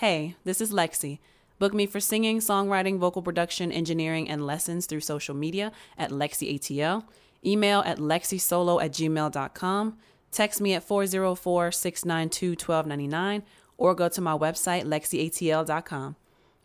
Hey, this is LexC. Book me for singing, songwriting, vocal production, engineering, and lessons through social media at LexCATL. Email at lexcsolo at gmail.com. Text me at 404 692 1299 or go to my website, lexcatl.com.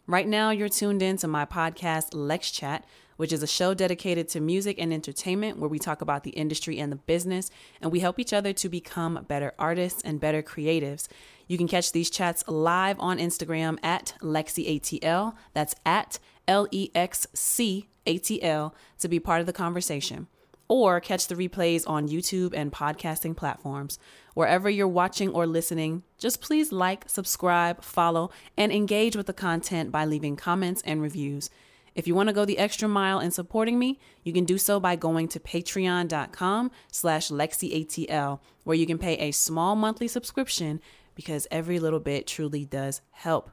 Right now, you're tuned in to my podcast, Lex Chat, which is a show dedicated to music and entertainment where we talk about the industry and the business, and we help each other to become better artists and better creatives. You can catch these chats live on Instagram at LexCATL. That's at L E X C A T L to be part of the conversation. Or catch the replays on YouTube and podcasting platforms. Wherever you're watching or listening, just please like, subscribe, follow, and engage with the content by leaving comments and reviews. If you want to go the extra mile in supporting me, you can do so by going to patreon.com slash lexcatl, where you can pay a small monthly subscription because every little bit truly does help.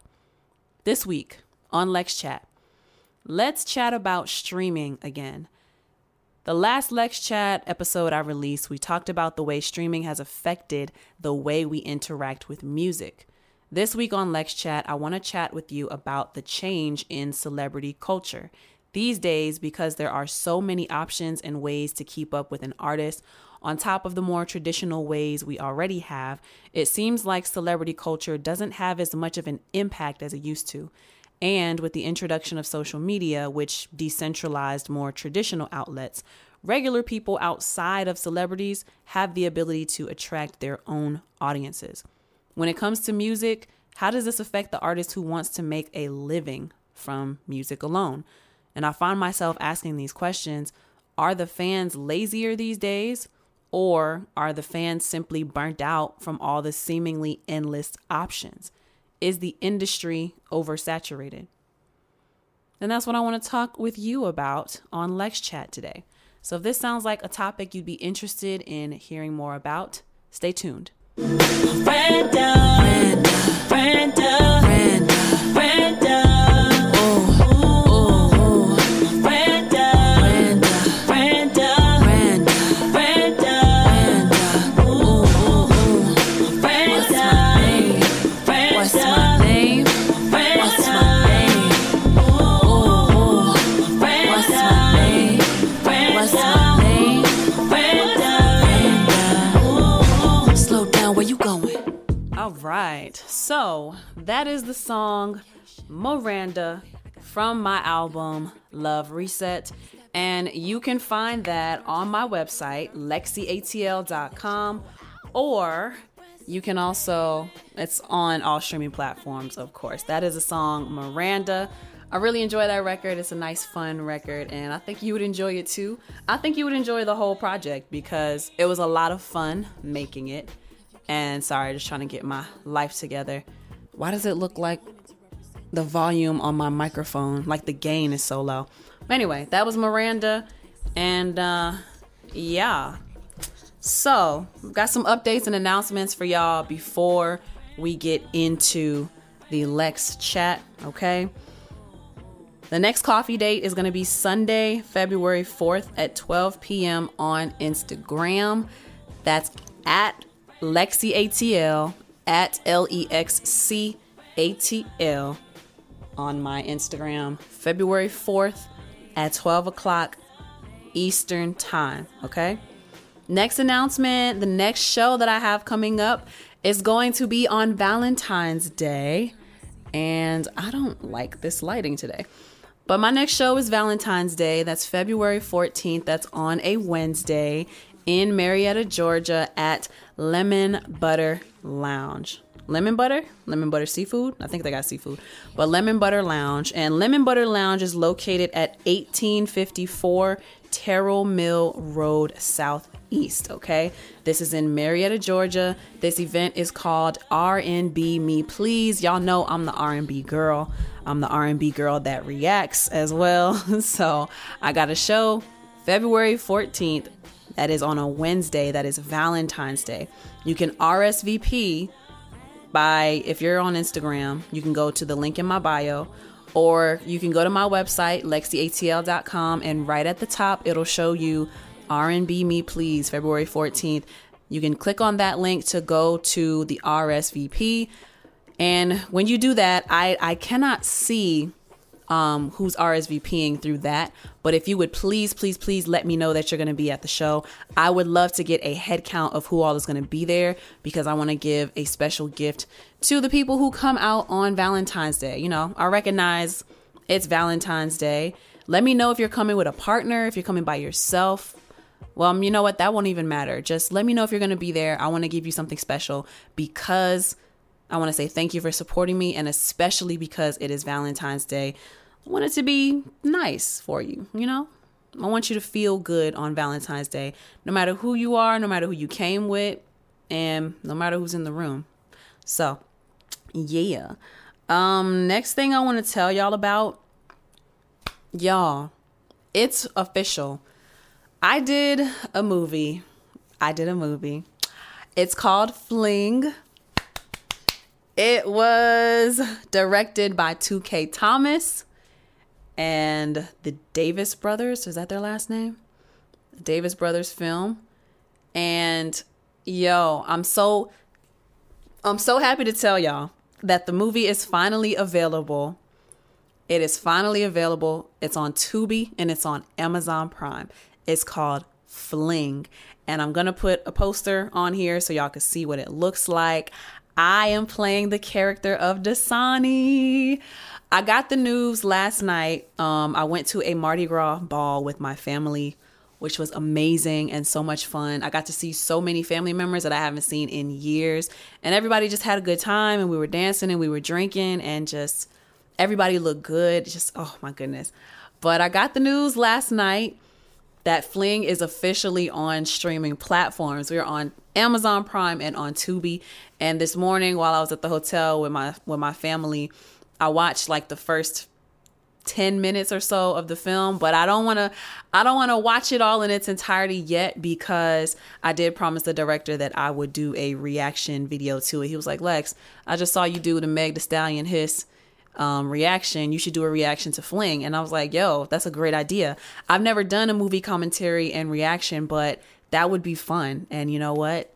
This week on Lex Chat, let's chat about streaming again. The last Lex Chat episode I released, we talked about the way streaming has affected the way we interact with music. This week on Lex Chat, I want to chat with you about the change in celebrity culture. These days, because there are so many options and ways to keep up with an artist, on top of the more traditional ways we already have, it seems like celebrity culture doesn't have as much of an impact as it used to. And with the introduction of social media, which decentralized more traditional outlets, regular people outside of celebrities have the ability to attract their own audiences. When it comes to music, how does this affect the artist who wants to make a living from music alone? And I find myself asking these questions Are the fans lazier these days? Or are the fans simply burnt out from all the seemingly endless options? Is the industry oversaturated? And that's what I want to talk with you about on Lex Chat today. So if this sounds like a topic you'd be interested in hearing more about, stay tuned. Brenda, Brenda, Brenda, Brenda, right. So that is the song Miranda from my album Love Reset. And you can find that on my website, lexcatl.com, or you can also, it's on all streaming platforms, of course. That is a song, Miranda. I really enjoy that record. It's a nice, fun record, and I think you would enjoy it too. I think you would enjoy the whole project because it was a lot of fun making it. And sorry, just trying to get my life together. Why does it look like the volume on my microphone, like the gain is so low? But anyway, that was Miranda. And uh, yeah. So, got some updates and announcements for y'all before we get into the Lex chat, okay? The next coffee date is going to be Sunday, February 4th at 12 p.m. on Instagram. That's at LexC ATL at L E X C A T L on my Instagram, February 4th at 12 o'clock Eastern Time. Okay. Next announcement the next show that I have coming up is going to be on Valentine's Day. And I don't like this lighting today. But my next show is Valentine's Day. That's February 14th. That's on a Wednesday in Marietta, Georgia at Lemon Butter Lounge. Lemon Butter? Lemon Butter Seafood? I think they got seafood. But Lemon Butter Lounge. And Lemon Butter Lounge is located at 1854 Terrell Mill Road Southeast, okay? This is in Marietta, Georgia. This event is called R&B Me Please. Y'all know I'm the R&B girl. I'm the R&B girl that reacts as well. so, I got a show February 14th that is on a Wednesday. That is Valentine's Day. You can RSVP by, if you're on Instagram, you can go to the link in my bio, or you can go to my website, lexcatl.com, and right at the top, it'll show you R&B Me Please, February 14th. You can click on that link to go to the RSVP. And when you do that, I, I cannot see um, who's RSVPing through that. But if you would please, please, please let me know that you're going to be at the show. I would love to get a head count of who all is going to be there because I want to give a special gift to the people who come out on Valentine's Day. You know, I recognize it's Valentine's Day. Let me know if you're coming with a partner, if you're coming by yourself. Well, you know what? That won't even matter. Just let me know if you're going to be there. I want to give you something special because I want to say thank you for supporting me, and especially because it is Valentine's Day. I want it to be nice for you, you know? I want you to feel good on Valentine's Day, no matter who you are, no matter who you came with, and no matter who's in the room. So, yeah. Um, next thing I want to tell y'all about, y'all, it's official. I did a movie. I did a movie. It's called Fling. It was directed by 2K Thomas and the Davis brothers. Is that their last name? Davis brothers film. And yo, I'm so I'm so happy to tell y'all that the movie is finally available. It is finally available. It's on Tubi and it's on Amazon Prime. It's called Fling. And I'm going to put a poster on here so y'all can see what it looks like. I am playing the character of Dasani. I got the news last night. Um, I went to a Mardi Gras ball with my family, which was amazing and so much fun. I got to see so many family members that I haven't seen in years, and everybody just had a good time. And we were dancing and we were drinking, and just everybody looked good. Just oh my goodness. But I got the news last night that Fling is officially on streaming platforms. We're on Amazon Prime and on Tubi. And this morning while I was at the hotel with my with my family, I watched like the first 10 minutes or so of the film but i don't want to i don't want to watch it all in its entirety yet because i did promise the director that i would do a reaction video to it he was like lex i just saw you do the meg the stallion hiss um, reaction, you should do a reaction to Fling. And I was like, yo, that's a great idea. I've never done a movie commentary and reaction, but that would be fun. And you know what?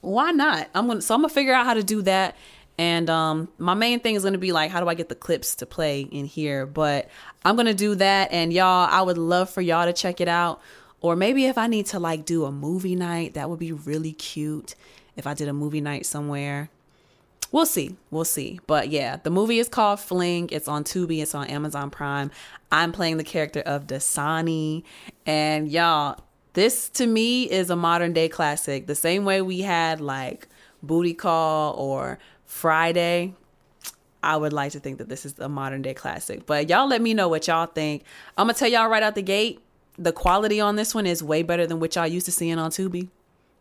Why not? I'm gonna so I'm gonna figure out how to do that. And um, my main thing is gonna be like, how do I get the clips to play in here? But I'm gonna do that. And y'all, I would love for y'all to check it out. Or maybe if I need to like do a movie night, that would be really cute. If I did a movie night somewhere, we'll see. We'll see. But yeah, the movie is called Fling. It's on Tubi. It's on Amazon Prime. I'm playing the character of Dasani. And y'all, this to me is a modern day classic. The same way we had like Booty Call or Friday. I would like to think that this is a modern day classic. But y'all let me know what y'all think. I'm going to tell y'all right out the gate the quality on this one is way better than what y'all used to seeing on Tubi.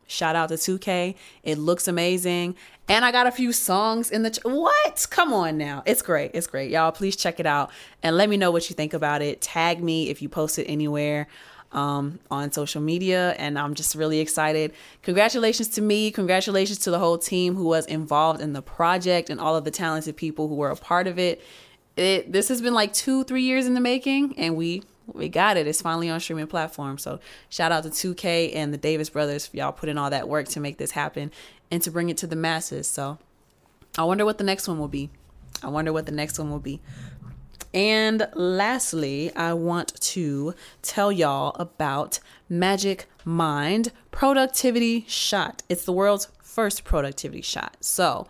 Shout out to 2K. It looks amazing. And I got a few songs in the. Ch- what? Come on now. It's great. It's great. Y'all, please check it out and let me know what you think about it. Tag me if you post it anywhere um, on social media. And I'm just really excited. Congratulations to me. Congratulations to the whole team who was involved in the project and all of the talented people who were a part of it. It, this has been like two, three years in the making, and we we got it. It's finally on streaming platforms. So shout out to 2K and the Davis brothers y'all putting all that work to make this happen and to bring it to the masses. So I wonder what the next one will be. I wonder what the next one will be. And lastly, I want to tell y'all about Magic Mind Productivity Shot. It's the world's first productivity shot. So,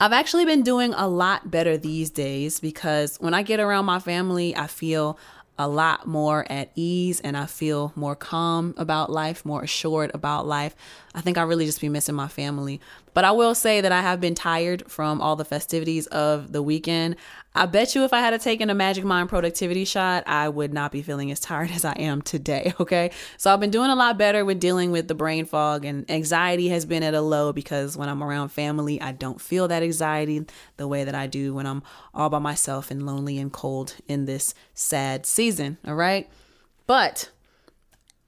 I've actually been doing a lot better these days because when I get around my family, I feel a lot more at ease and I feel more calm about life, more assured about life. I think I really just be missing my family. But I will say that I have been tired from all the festivities of the weekend. I bet you if I had taken a Magic Mind productivity shot, I would not be feeling as tired as I am today. Okay. So I've been doing a lot better with dealing with the brain fog, and anxiety has been at a low because when I'm around family, I don't feel that anxiety the way that I do when I'm all by myself and lonely and cold in this sad season. All right. But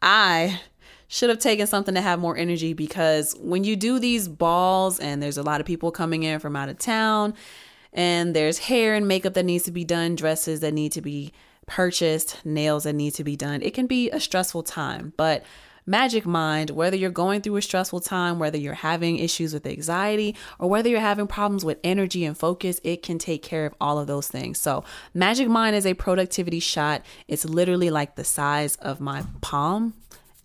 I should have taken something to have more energy because when you do these balls and there's a lot of people coming in from out of town and there's hair and makeup that needs to be done, dresses that need to be purchased, nails that need to be done, it can be a stressful time. But Magic Mind, whether you're going through a stressful time, whether you're having issues with anxiety, or whether you're having problems with energy and focus, it can take care of all of those things. So, Magic Mind is a productivity shot. It's literally like the size of my palm.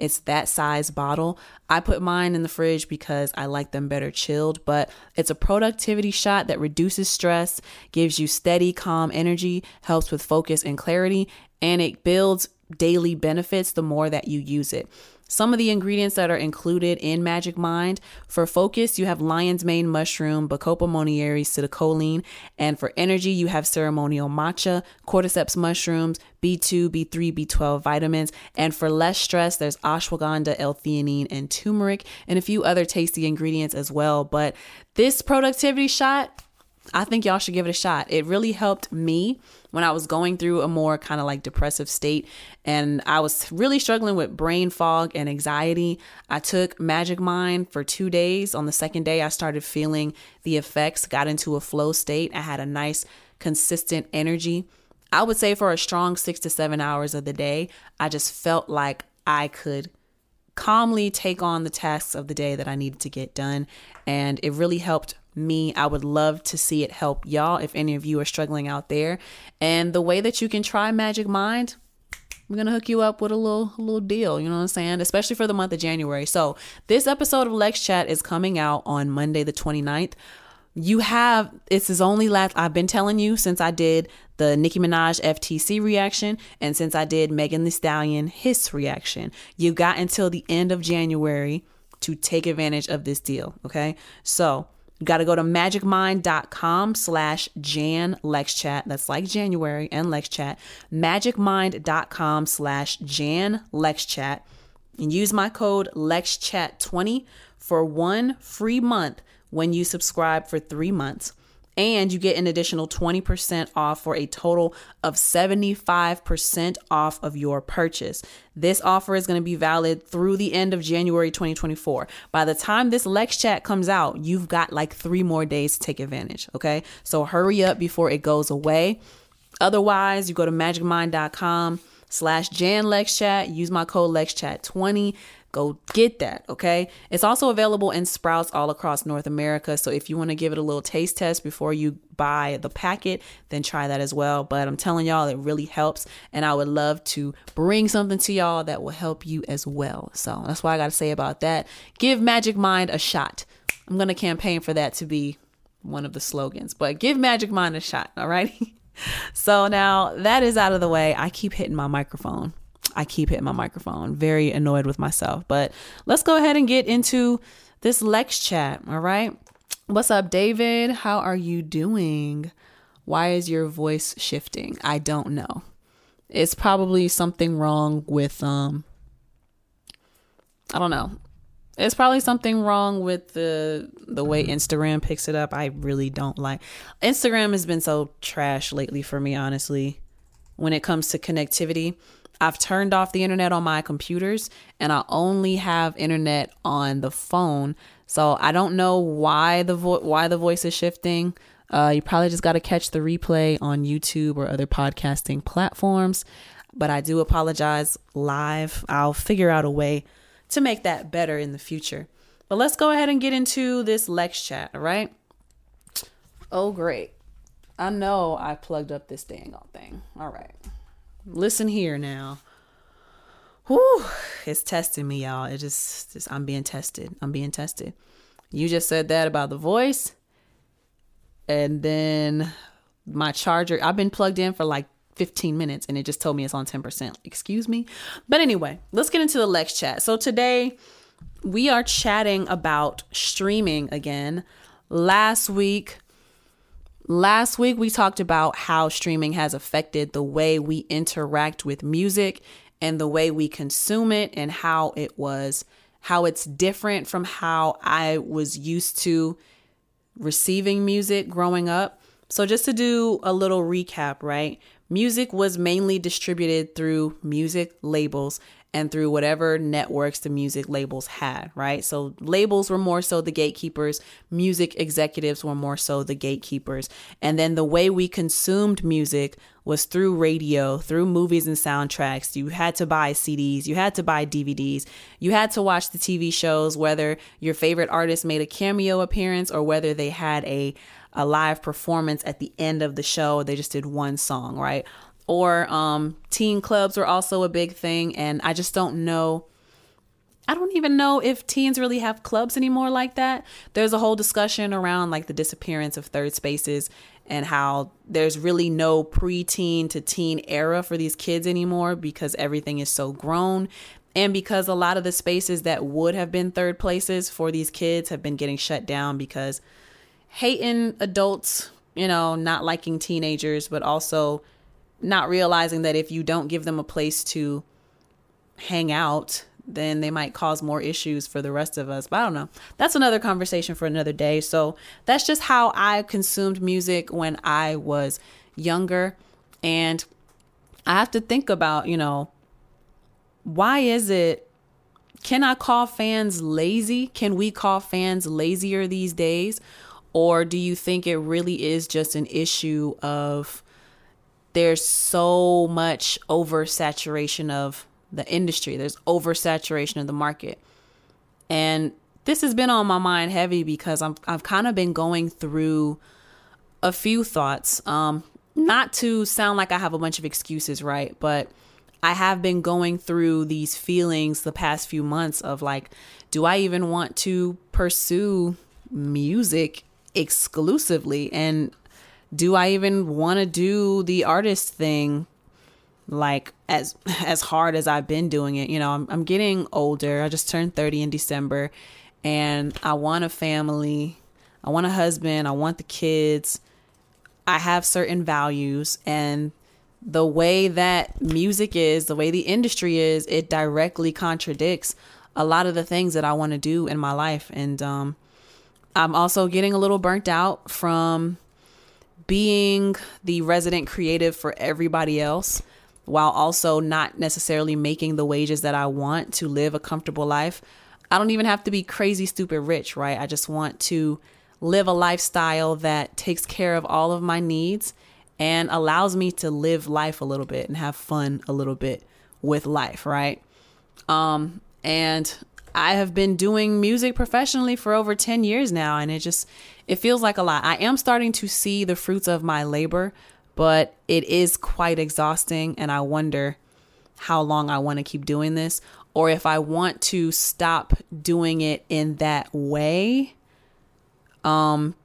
It's that size bottle. I put mine in the fridge because I like them better chilled, but it's a productivity shot that reduces stress, gives you steady, calm energy, helps with focus and clarity, and it builds daily benefits the more that you use it. Some of the ingredients that are included in Magic Mind for focus, you have lion's mane mushroom, Bacopa monnieri, citicoline, and for energy, you have ceremonial matcha, cordyceps mushrooms, B2, B3, B12 vitamins, and for less stress, there's ashwagandha, L-theanine, and turmeric, and a few other tasty ingredients as well. But this productivity shot, I think y'all should give it a shot. It really helped me when I was going through a more kind of like depressive state and I was really struggling with brain fog and anxiety. I took Magic Mind for two days. On the second day, I started feeling the effects, got into a flow state. I had a nice, consistent energy. I would say for a strong six to seven hours of the day, I just felt like I could calmly take on the tasks of the day that I needed to get done. And it really helped me. I would love to see it help y'all if any of you are struggling out there. And the way that you can try Magic Mind, I'm gonna hook you up with a little a little deal, you know what I'm saying? Especially for the month of January. So this episode of Lex Chat is coming out on Monday the 29th. You have it's his only last I've been telling you since I did the Nicki Minaj FTC reaction and since I did Megan Thee Stallion his reaction. You've got until the end of January to take advantage of this deal. Okay. So you got to go to magicmind.com slash Jan Chat. That's like January and LexChat. Magicmind.com slash Jan Chat. And use my code LexChat20 for one free month when you subscribe for three months and you get an additional 20% off for a total of 75% off of your purchase. This offer is going to be valid through the end of January 2024. By the time this Lex chat comes out, you've got like three more days to take advantage. Okay. So hurry up before it goes away. Otherwise, you go to magicmind.com slash Jan Lex Chat. Use my code LexChat20 go get that. Okay. It's also available in Sprouts all across North America. So if you want to give it a little taste test before you buy the packet, then try that as well. But I'm telling y'all, it really helps. And I would love to bring something to y'all that will help you as well. So that's what I got to say about that. Give Magic Mind a shot. I'm going to campaign for that to be one of the slogans, but give Magic Mind a shot. All right. so now that is out of the way. I keep hitting my microphone. I keep hitting my microphone. Very annoyed with myself. But let's go ahead and get into this Lex chat. All right. What's up, David? How are you doing? Why is your voice shifting? I don't know. It's probably something wrong with um I don't know. It's probably something wrong with the the way Instagram picks it up. I really don't like Instagram has been so trash lately for me, honestly, when it comes to connectivity. I've turned off the internet on my computers and I only have internet on the phone. So I don't know why the vo- why the voice is shifting. Uh, you probably just got to catch the replay on YouTube or other podcasting platforms. But I do apologize live. I'll figure out a way to make that better in the future. But let's go ahead and get into this Lex chat, all right? Oh, great. I know I plugged up this dang old thing. All right. Listen here now. Whew, it's testing me, y'all. It just, just I'm being tested. I'm being tested. You just said that about the voice. And then my charger, I've been plugged in for like 15 minutes and it just told me it's on 10%. Excuse me. But anyway, let's get into the Lex chat. So today we are chatting about streaming again. Last week Last week, we talked about how streaming has affected the way we interact with music and the way we consume it, and how it was, how it's different from how I was used to receiving music growing up. So, just to do a little recap, right? music was mainly distributed through music labels and through whatever networks the music labels had, right? So labels were more so the gatekeepers, music executives were more so the gatekeepers. And then the way we consumed music was through radio, through movies and soundtracks. You had to buy CDs, you had to buy DVDs, you had to watch the TV shows, whether your favorite artist made a cameo appearance or whether they had a a live performance at the end of the show. They just did one song, right? Or um, teen clubs were also a big thing. And I just don't know. I don't even know if teens really have clubs anymore like that. There's a whole discussion around like the disappearance of third spaces and how there's really no preteen to teen era for these kids anymore because everything is so grown. And because a lot of the spaces that would have been third places for these kids have been getting shut down because hating adults, you know, not liking teenagers, but also not realizing that if you don't give them a place to hang out, then they might cause more issues for the rest of us. But I don't know. That's another conversation for another day. So that's just how I consumed music when I was younger. And I have to think about, you know, why is it? Can I call fans lazy? Can we call fans lazier these days? Or do you think it really is just an issue of there's so much oversaturation of the industry. There's oversaturation of the market. And this has been on my mind heavy because I'm I've kind of been going through a few thoughts. Um not to sound like I have a bunch of excuses, right? But I have been going through these feelings the past few months of like do I even want to pursue music exclusively and do I even want to do the artist thing like as as hard as I've been doing it? You know, I'm I'm getting older. I just turned 30 in December and I want a family. I want a husband, I want the kids. I have certain values and the way that music is, the way the industry is, it directly contradicts a lot of the things that I want to do in my life and um I'm also getting a little burnt out from being the resident creative for everybody else while also not necessarily making the wages that I want to live a comfortable life. I don't even have to be crazy, stupid rich, right? I just want to live a lifestyle that takes care of all of my needs and allows me to live life a little bit and have fun a little bit with life, right? Um, and I have been doing music professionally for over 10 years now, and it just it feels like a lot. I am starting to see the fruits of my labor, but it is quite exhausting. And I wonder how long I want to keep doing this or if I want to stop doing it in that way um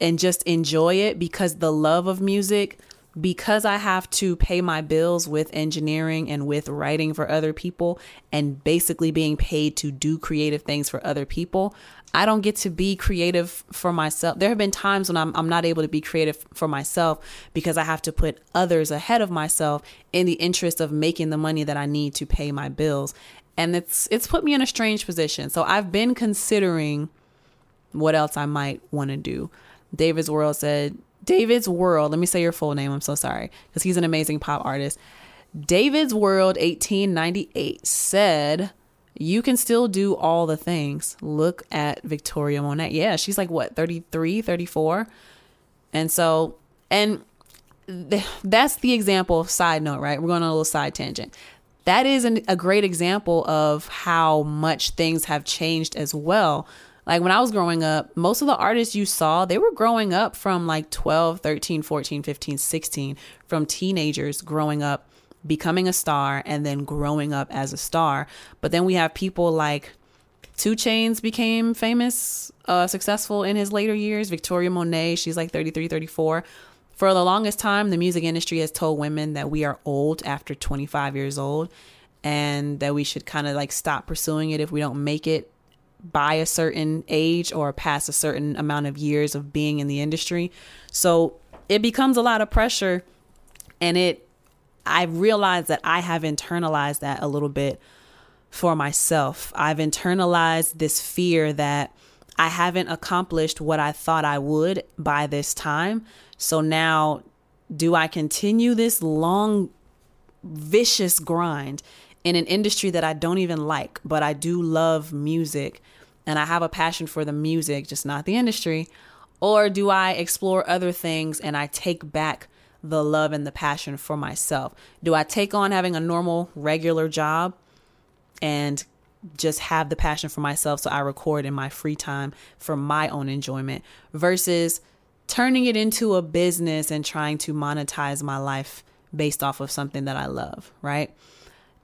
and just enjoy it because the love of music because I have to pay my bills with engineering and with writing for other people and basically being paid to do creative things for other people, I don't get to be creative for myself. There have been times when I'm, I'm not able to be creative for myself because I have to put others ahead of myself in the interest of making the money that I need to pay my bills. And it's it's put me in a strange position. So I've been considering what else I might want to do. David's World said, David's World, let me say your full name. I'm so sorry because he's an amazing pop artist. David's World 1898 said, You can still do all the things. Look at Victoria Monet. Yeah, she's like what, 33, 34? And so, and th- that's the example, side note, right? We're going on a little side tangent. That is an, a great example of how much things have changed as well like when I was growing up, most of the artists you saw, they were growing up from like 12, 13, 14, 15, 16, from teenagers growing up, becoming a star, and then growing up as a star. But then we have people like 2 Chainz became famous, uh, successful in his later years. Victoria Monet, she's like 33, 34. For the longest time, the music industry has told women that we are old after 25 years old and that we should kind of like stop pursuing it if we don't make it by a certain age or past a certain amount of years of being in the industry. So it becomes a lot of pressure and it I've realized that I have internalized that a little bit for myself. I've internalized this fear that I haven't accomplished what I thought I would by this time. So now do I continue this long, vicious grind in an industry that I don't even like, but I do love music and I have a passion for the music, just not the industry? Or do I explore other things and I take back the love and the passion for myself? Do I take on having a normal, regular job and just have the passion for myself so I record in my free time for my own enjoyment versus turning it into a business and trying to monetize my life based off of something that I love, right?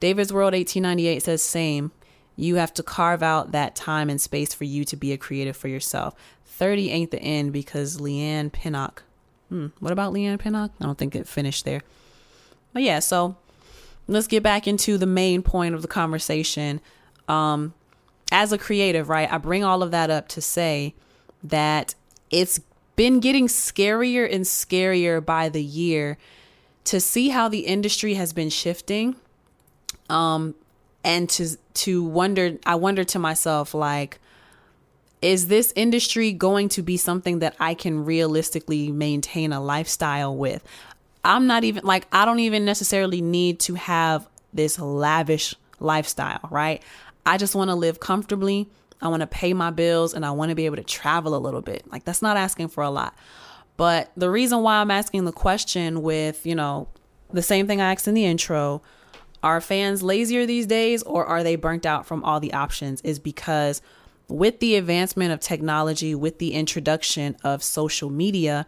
David's World 1898 says, same. You have to carve out that time and space for you to be a creative for yourself. 30 ain't the end because Leigh-Anne Pinnock. Hmm, what about Leigh-Anne Pinnock? I don't think it finished there. But yeah, so let's get back into the main point of the conversation. Um, as a creative, right, I bring all of that up to say that it's been getting scarier and scarier by the year to see how the industry has been shifting um and to to wonder I wonder to myself like is this industry going to be something that I can realistically maintain a lifestyle with? I'm not even like I don't even necessarily need to have this lavish lifestyle, right? I just want to live comfortably. I want to pay my bills and I want to be able to travel a little bit. Like that's not asking for a lot. But the reason why I'm asking the question with, you know, the same thing I asked in the intro, are fans lazier these days or are they burnt out from all the options? Is because with the advancement of technology, with the introduction of social media,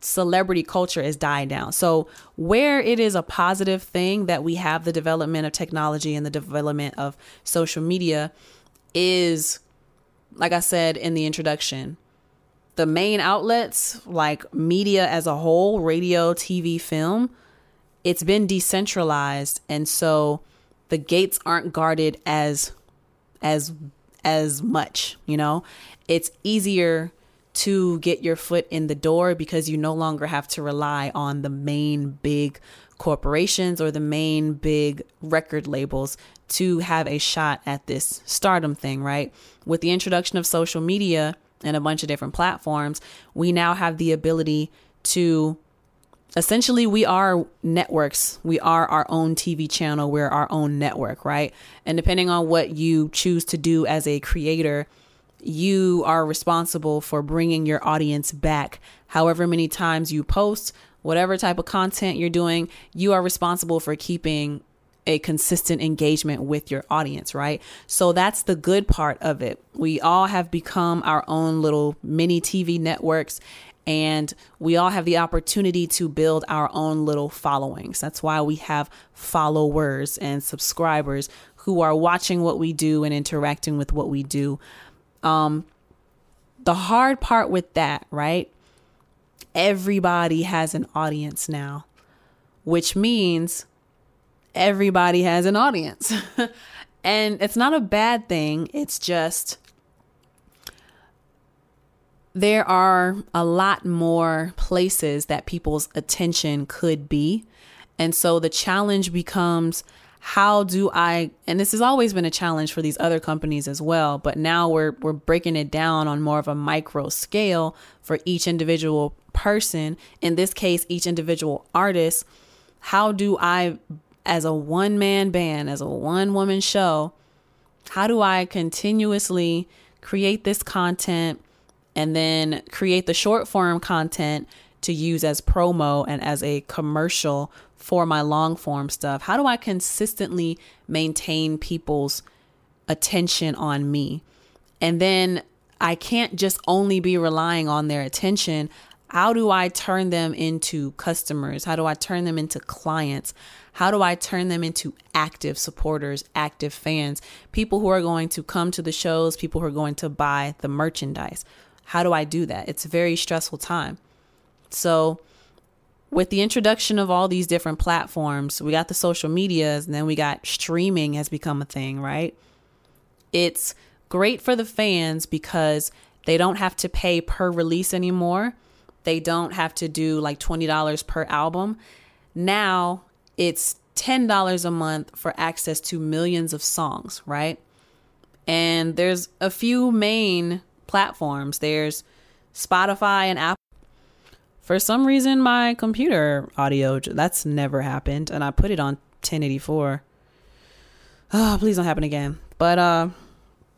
celebrity culture is dying down. So, where it is a positive thing that we have the development of technology and the development of social media is, like I said in the introduction, the main outlets like media as a whole, radio, TV, film, it's been decentralized and so the gates aren't guarded as as as much, you know? It's easier to get your foot in the door because you no longer have to rely on the main big corporations or the main big record labels to have a shot at this stardom thing, right? With the introduction of social media, and a bunch of different platforms, we now have the ability to essentially we are networks we are our own tv channel we're our own network right and depending on what you choose to do as a creator you are responsible for bringing your audience back however many times you post whatever type of content you're doing you are responsible for keeping a consistent engagement with your audience, right? So that's the good part of it. We all have become our own little mini TV networks and we all have the opportunity to build our own little followings. That's why we have followers and subscribers who are watching what we do and interacting with what we do. Um, the hard part with that, right? Everybody has an audience now, which means everybody has an audience. and it's not a bad thing. It's just there are a lot more places that people's attention could be. And so the challenge becomes how do I and this has always been a challenge for these other companies as well, but now we're we're breaking it down on more of a micro scale for each individual person, in this case each individual artist. How do I as a one man band, as a one woman show, how do I continuously create this content and then create the short form content to use as promo and as a commercial for my long form stuff? How do I consistently maintain people's attention on me? And then I can't just only be relying on their attention. How do I turn them into customers? How do I turn them into clients? How do I turn them into active supporters, active fans, people who are going to come to the shows, people who are going to buy the merchandise? How do I do that? It's a very stressful time. So, with the introduction of all these different platforms, we got the social medias and then we got streaming has become a thing, right? It's great for the fans because they don't have to pay per release anymore. They don't have to do like $20 per album. Now it's $10 a month for access to millions of songs, right? And there's a few main platforms. There's Spotify and Apple. for some reason my computer audio that's never happened and I put it on 1084. Oh, please don't happen again. But uh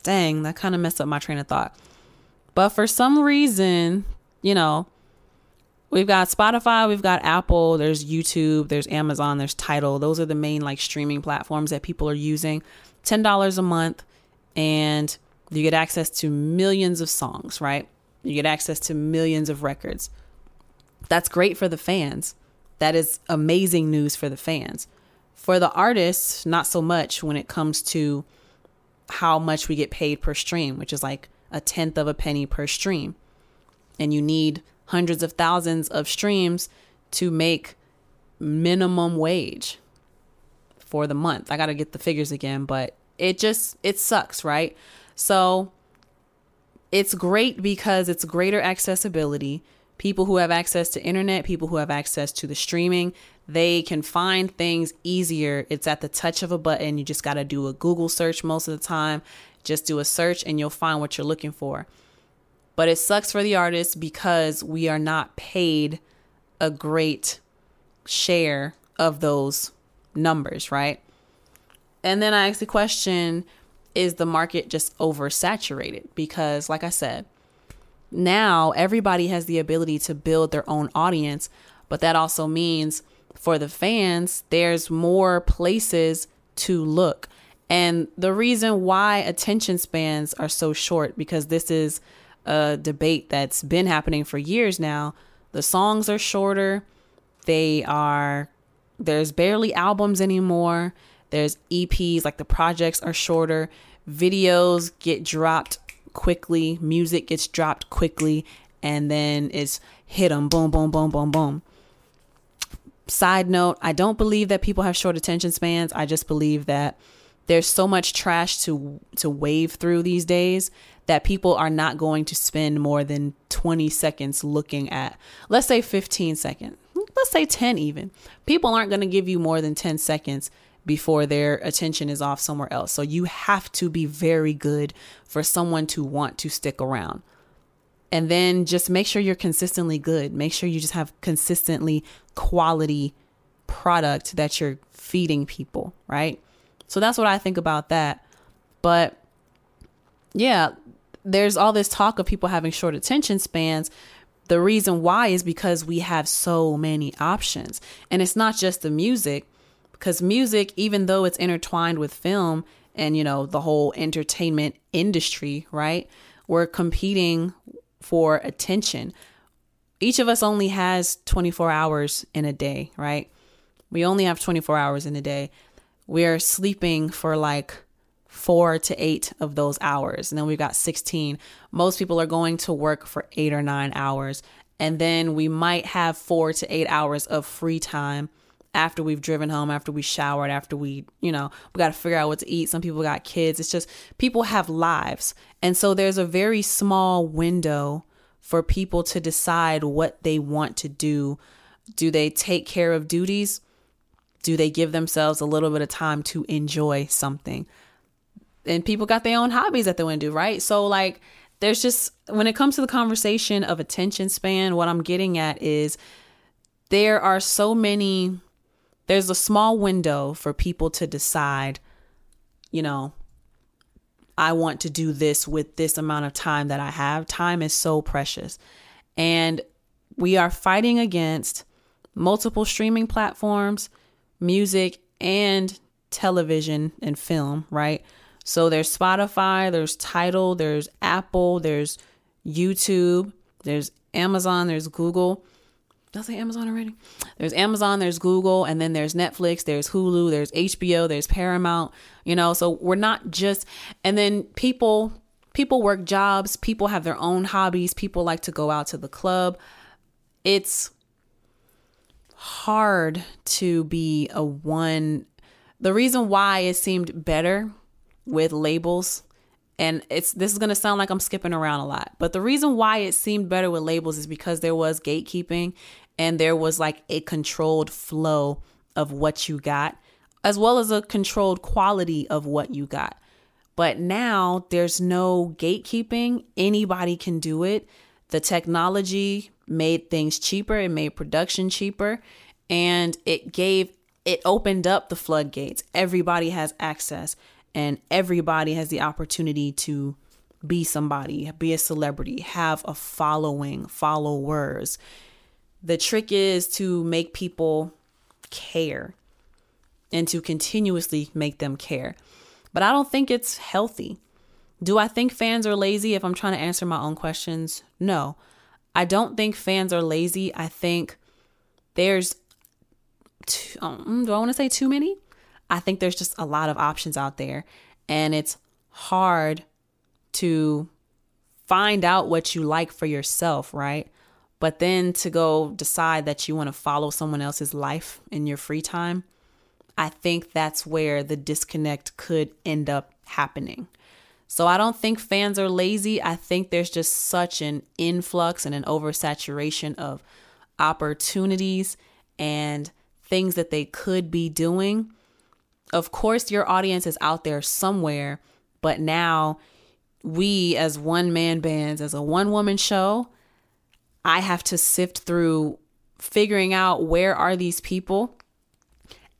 dang, that kind of messed up my train of thought. But for some reason, you know, we've got Spotify, we've got Apple, there's YouTube, there's Amazon, there's Tidal. Those are the main like streaming platforms that people are using. $10 a month and you get access to millions of songs, right? You get access to millions of records. That's great for the fans. That is amazing news for the fans. For the artists, not so much when it comes to how much we get paid per stream, which is like a tenth of a penny per stream. And you need hundreds of thousands of streams to make minimum wage for the month. I got to get the figures again, but it just it sucks, right? So it's great because it's greater accessibility. People who have access to internet, people who have access to the streaming, they can find things easier. It's at the touch of a button. You just got to do a Google search most of the time. Just do a search and you'll find what you're looking for. But it sucks for the artists because we are not paid a great share of those numbers, right? And then I asked the question is the market just oversaturated? Because, like I said, now everybody has the ability to build their own audience, but that also means for the fans, there's more places to look. And the reason why attention spans are so short, because this is a debate that's been happening for years now. The songs are shorter. They are, there's barely albums anymore. There's EPs, like the projects are shorter. Videos get dropped quickly. Music gets dropped quickly. And then it's hit them, boom, boom, boom, boom, boom. Side note, I don't believe that people have short attention spans. I just believe that there's so much trash to to wave through these days that people are not going to spend more than 20 seconds looking at let's say 15 seconds let's say 10 even people aren't going to give you more than 10 seconds before their attention is off somewhere else. So you have to be very good for someone to want to stick around. And then just make sure you're consistently good. Make sure you just have consistently quality product that you're feeding people right? So that's what i think about that. But yeah there's all this talk of people having short attention spans. The reason why is because we have so many options. And it's not just the music, because music, even though it's intertwined with film and, you know, the whole entertainment industry, right? We're competing for attention. Each of us only has 24 hours in a day, right? We only have 24 hours in a day. We're sleeping for like four to eight of those hours. And then we've got 16. Most people are going to work for eight or nine hours. And then we might have four to eight hours of free time after we've driven home, after we showered, after we, you know, we got to figure out what to eat. Some people got kids. It's just people have lives. And so there's a very small window for people to decide what they want to do. Do they take care of duties? Do they give themselves a little bit of time to enjoy something? and people got their own hobbies that they want to do, right? So like there's just when it comes to the conversation of attention span, what I'm getting at is there are so many there's a small window for people to decide, you know, I want to do this with this amount of time that I have. Time is so precious. And we are fighting against multiple streaming platforms, music, and television and film, right? So there's Spotify, there's Tidal, there's Apple, there's YouTube, there's Amazon, there's Google. Did I say Amazon already? There's Amazon, there's Google, and then there's Netflix, there's Hulu, there's HBO, there's Paramount, you know, so we're not just and then people people work jobs, people have their own hobbies, people like to go out to the club. It's hard to be a one the reason why it seemed better with labels and it's this is going to sound like I'm skipping around a lot, but the reason why it seemed better with labels is because there was gatekeeping and there was like a controlled flow of what you got as well as a controlled quality of what you got. But now there's no gatekeeping, anybody can do it. The technology made things cheaper, it made production cheaper, and it gave it opened up the floodgates. Everybody has access and everybody has the opportunity to be somebody, be a celebrity, have a following, followers. The trick is to make people care and to continuously make them care. But I don't think it's healthy. Do I think fans are lazy if I'm trying to answer my own questions? No. I don't think fans are lazy. I think there's, too, um, do I want to say too many? I think there's just a lot of options out there and it's hard to find out what you like for yourself, right? But then to go decide that you want to follow someone else's life in your free time, I think that's where the disconnect could end up happening. So I don't think fans are lazy. I think there's just such an influx and an oversaturation of opportunities and things that they could be doing. Of course, your audience is out there somewhere, but now we, as one man bands, as a one woman show, I have to sift through figuring out where are these people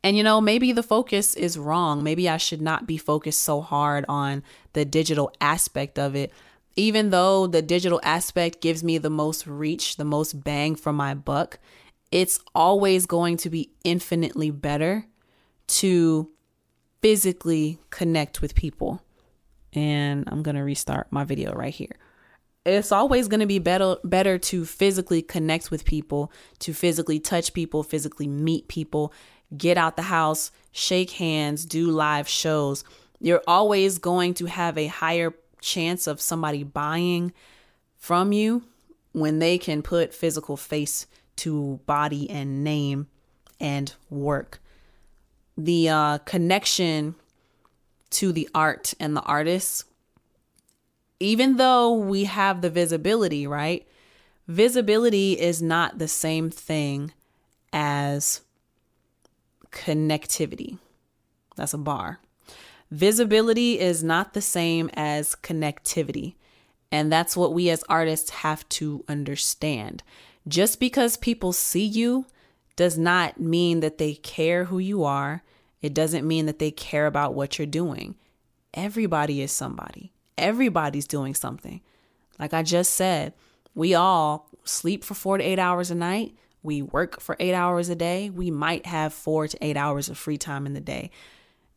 and you know, maybe the focus is wrong. Maybe I should not be focused so hard on the digital aspect of it. Even though the digital aspect gives me the most reach, the most bang for my buck, it's always going to be infinitely better to physically connect with people. And I'm going to restart my video right here. It's always going to be better better to physically connect with people, to physically touch people, physically meet people get out the house, shake hands, do live shows, you're always going to have a higher chance of somebody buying from you when they can put physical face to body and name and work. The uh, connection to the art and the artists, even though we have the visibility, right? Visibility is not the same thing as connectivity. That's a bar. Visibility is not the same as connectivity. And that's what we as artists have to understand. Just because people see you does not mean that they care who you are. It doesn't mean that they care about what you're doing. Everybody is somebody, everybody's doing something. Like I just said, we all sleep for four to eight hours a night we work for eight hours a day, we might have four to eight hours of free time in the day.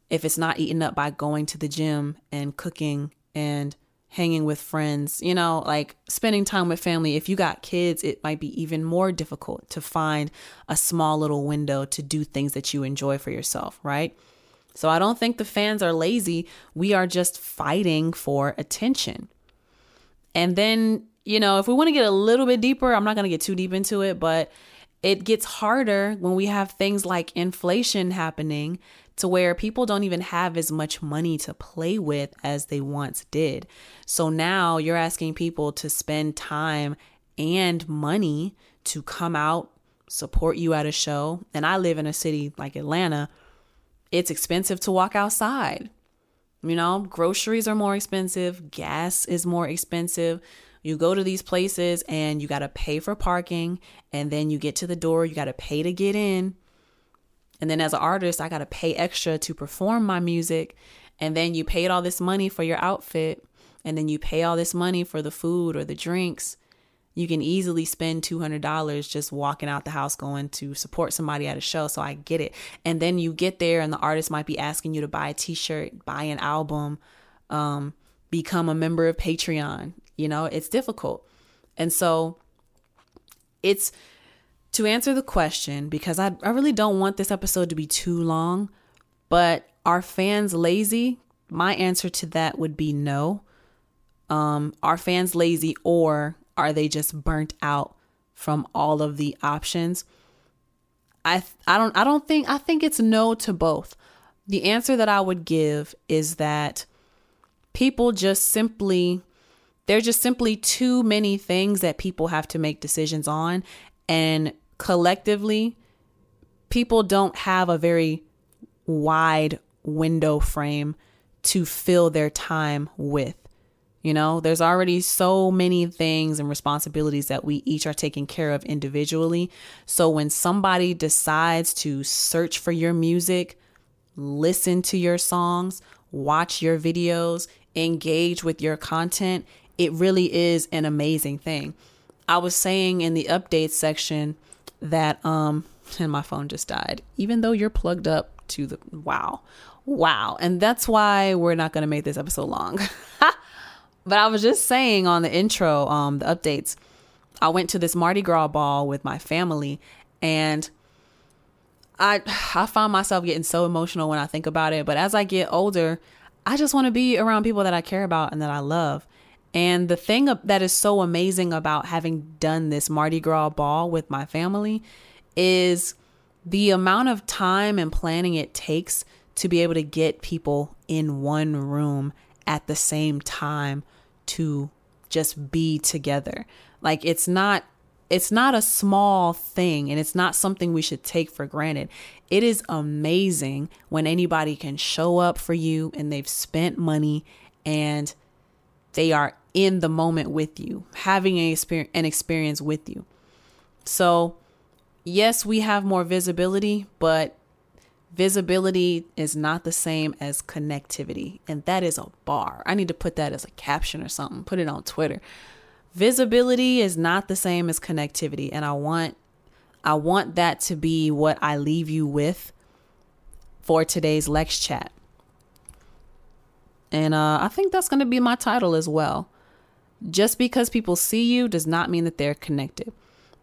If it's not eaten up by going to the gym and cooking and hanging with friends, you know, like spending time with family. If you got kids, it might be even more difficult to find a small little window to do things that you enjoy for yourself, right? So I don't think the fans are lazy. We are just fighting for attention. And then, you know, if we want to get a little bit deeper, I'm not going to get too deep into it, but it gets harder when we have things like inflation happening to where people don't even have as much money to play with as they once did. So now you're asking people to spend time and money to come out, support you at a show. And I live in a city like Atlanta, it's expensive to walk outside. You know, groceries are more expensive, gas is more expensive. You go to these places and you got to pay for parking. And then you get to the door, you got to pay to get in. And then as an artist, I got to pay extra to perform my music. And then you paid all this money for your outfit. And then you pay all this money for the food or the drinks. You can easily spend $200 just walking out the house going to support somebody at a show. So I get it. And then you get there and the artist might be asking you to buy a t shirt, buy an album, um, become a member of Patreon. You know, it's difficult. And so it's to answer the question, because I, I really don't want this episode to be too long, but are fans lazy? My answer to that would be no. Um, are fans lazy or are they just burnt out from all of the options? I I don't I don't think I think it's no to both. The answer that I would give is that people just simply there're just simply too many things that people have to make decisions on. And collectively, people don't have a very wide window frame to fill their time with. You know, there's already so many things and responsibilities that we each are taking care of individually. So when somebody decides to search for your music, listen to your songs, watch your videos, engage with your content, it really is an amazing thing. I was saying in the update section that um and my phone just died even though you're plugged up to the wow. Wow. And that's why we're not going to make this episode long. but I was just saying on the intro um the updates I went to this Mardi Gras ball with my family and I I find myself getting so emotional when I think about it, but as I get older, I just want to be around people that I care about and that I love. And the thing that is so amazing about having done this Mardi Gras ball with my family is the amount of time and planning it takes to be able to get people in one room at the same time to just be together. Like it's not it's not a small thing and it's not something we should take for granted. It is amazing when anybody can show up for you and they've spent money and they are in the moment with you, having a experience, an experience with you. So, yes, we have more visibility, but visibility is not the same as connectivity. And that is a bar. I need to put that as a caption or something, put it on Twitter visibility is not the same as connectivity and i want i want that to be what i leave you with for today's lex chat and uh, i think that's going to be my title as well just because people see you does not mean that they're connected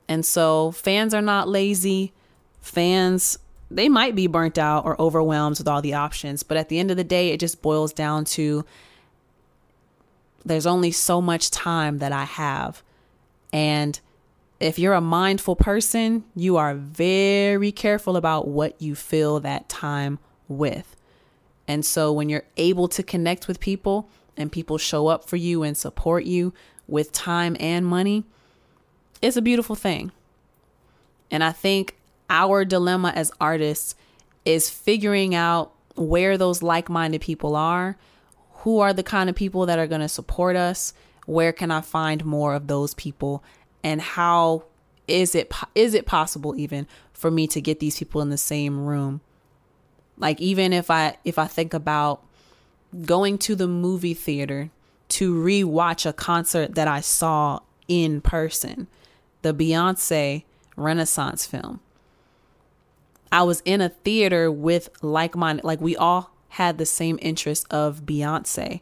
and so fans are not lazy fans they might be burnt out or overwhelmed with all the options but at the end of the day it just boils down to there's only so much time that I have. And if you're a mindful person, you are very careful about what you fill that time with. And so when you're able to connect with people and people show up for you and support you with time and money, it's a beautiful thing. And I think our dilemma as artists is figuring out where those like minded people are who are the kind of people that are going to support us? Where can I find more of those people? And how is it is it possible even for me to get these people in the same room? Like even if I if I think about going to the movie theater to rewatch a concert that I saw in person, the Beyonce Renaissance film. I was in a theater with like minded, like we all had the same interest of Beyonce.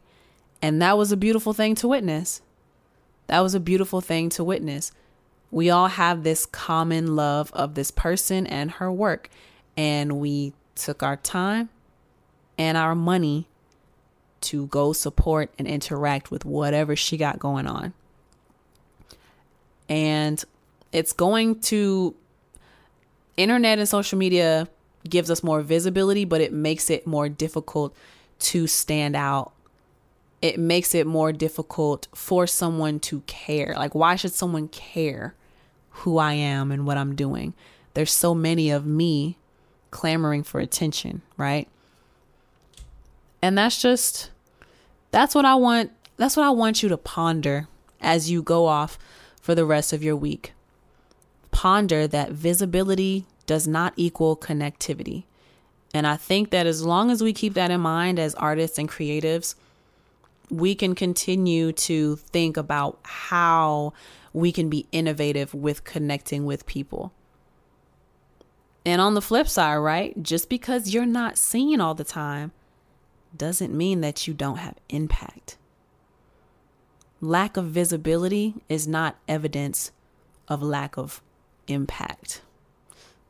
And that was a beautiful thing to witness. That was a beautiful thing to witness. We all have this common love of this person and her work. And we took our time and our money to go support and interact with whatever she got going on. And it's going to internet and social media gives us more visibility, but it makes it more difficult to stand out. It makes it more difficult for someone to care. Like, why should someone care who I am and what I'm doing? There's so many of me clamoring for attention, right? And that's just, that's what I want. That's what I want you to ponder as you go off for the rest of your week. Ponder that visibility does not equal connectivity. And I think that as long as we keep that in mind as artists and creatives, we can continue to think about how we can be innovative with connecting with people. And on the flip side, right? Just because you're not seen all the time doesn't mean that you don't have impact. Lack of visibility is not evidence of lack of impact.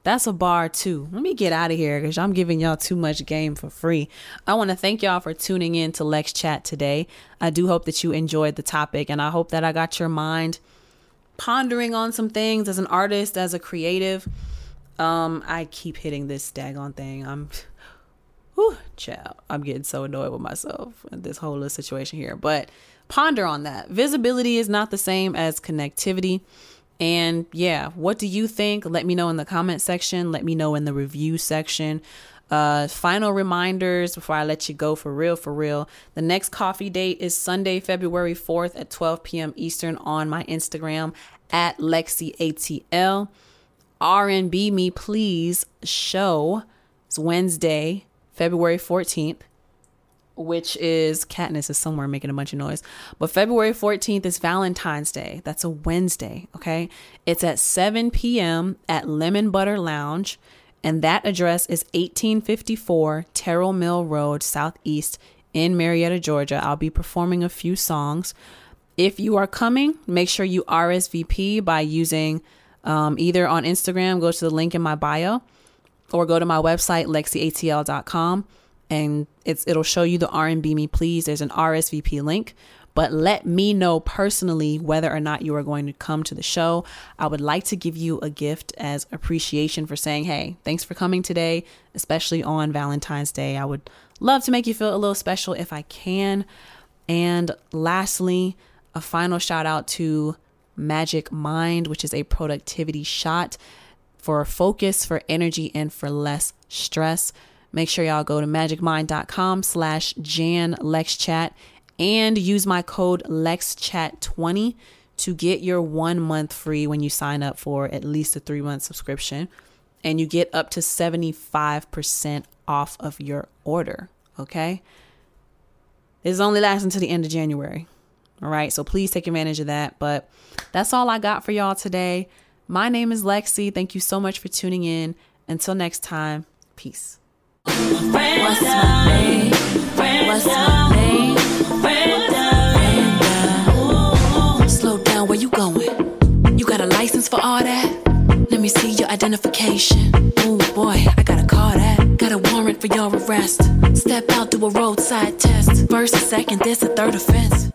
That's a bar too. Let me get out of here because I'm giving y'all too much game for free. I want to thank y'all for tuning in to Lex Chat today. I do hope that you enjoyed the topic and I hope that I got your mind pondering on some things as an artist, as a creative. Um, I keep hitting this daggone thing. I'm whew, child. I'm getting so annoyed with myself in this whole little situation here. But ponder on that. Visibility is not the same as connectivity. And yeah, what do you think? Let me know in the comment section. Let me know in the review section. Uh, final reminders before I let you go for real, for real. The next coffee date is Sunday, February 4th at 12 p.m. Eastern on my Instagram at LexCATL. R&B Me Please show is Wednesday, February 14th, which is Katniss is somewhere making a bunch of noise. But February 14th is Valentine's Day. That's a Wednesday, okay? It's at 7 p.m. at Lemon Butter Lounge and that address is 1854 Terrell Mill Road, Southeast in Marietta, Georgia. I'll be performing a few songs. If you are coming, make sure you RSVP by using um, either on Instagram, go to the link in my bio, or go to my website lexcatl.com, and it's it'll show you the R&B Me Please. There's an RSVP link but let me know personally whether or not you are going to come to the show. I would like to give you a gift as appreciation for saying, hey, thanks for coming today, especially on Valentine's Day. I would love to make you feel a little special if I can. And lastly, a final shout out to Magic Mind, which is a productivity shot for focus, for energy, and for less stress. Make sure y'all go to magicmind.com slash Jan Lex Chat and use my code LEXCHAT20 to get your one month free when you sign up for at least a three month subscription. And you get up to 75% off of your order. Okay. It's only lasts until the end of January. All right. So please take advantage of that. But that's all I got for y'all today. My name is LexC. Thank you so much for tuning in. Until next time, peace. What's my name? What's my name? Slow down, where you going? You got a license for all that? Let me see your identification. Oh boy, I that. Got a warrant for your arrest. Step out, do a roadside test. First, a second, this a third offense.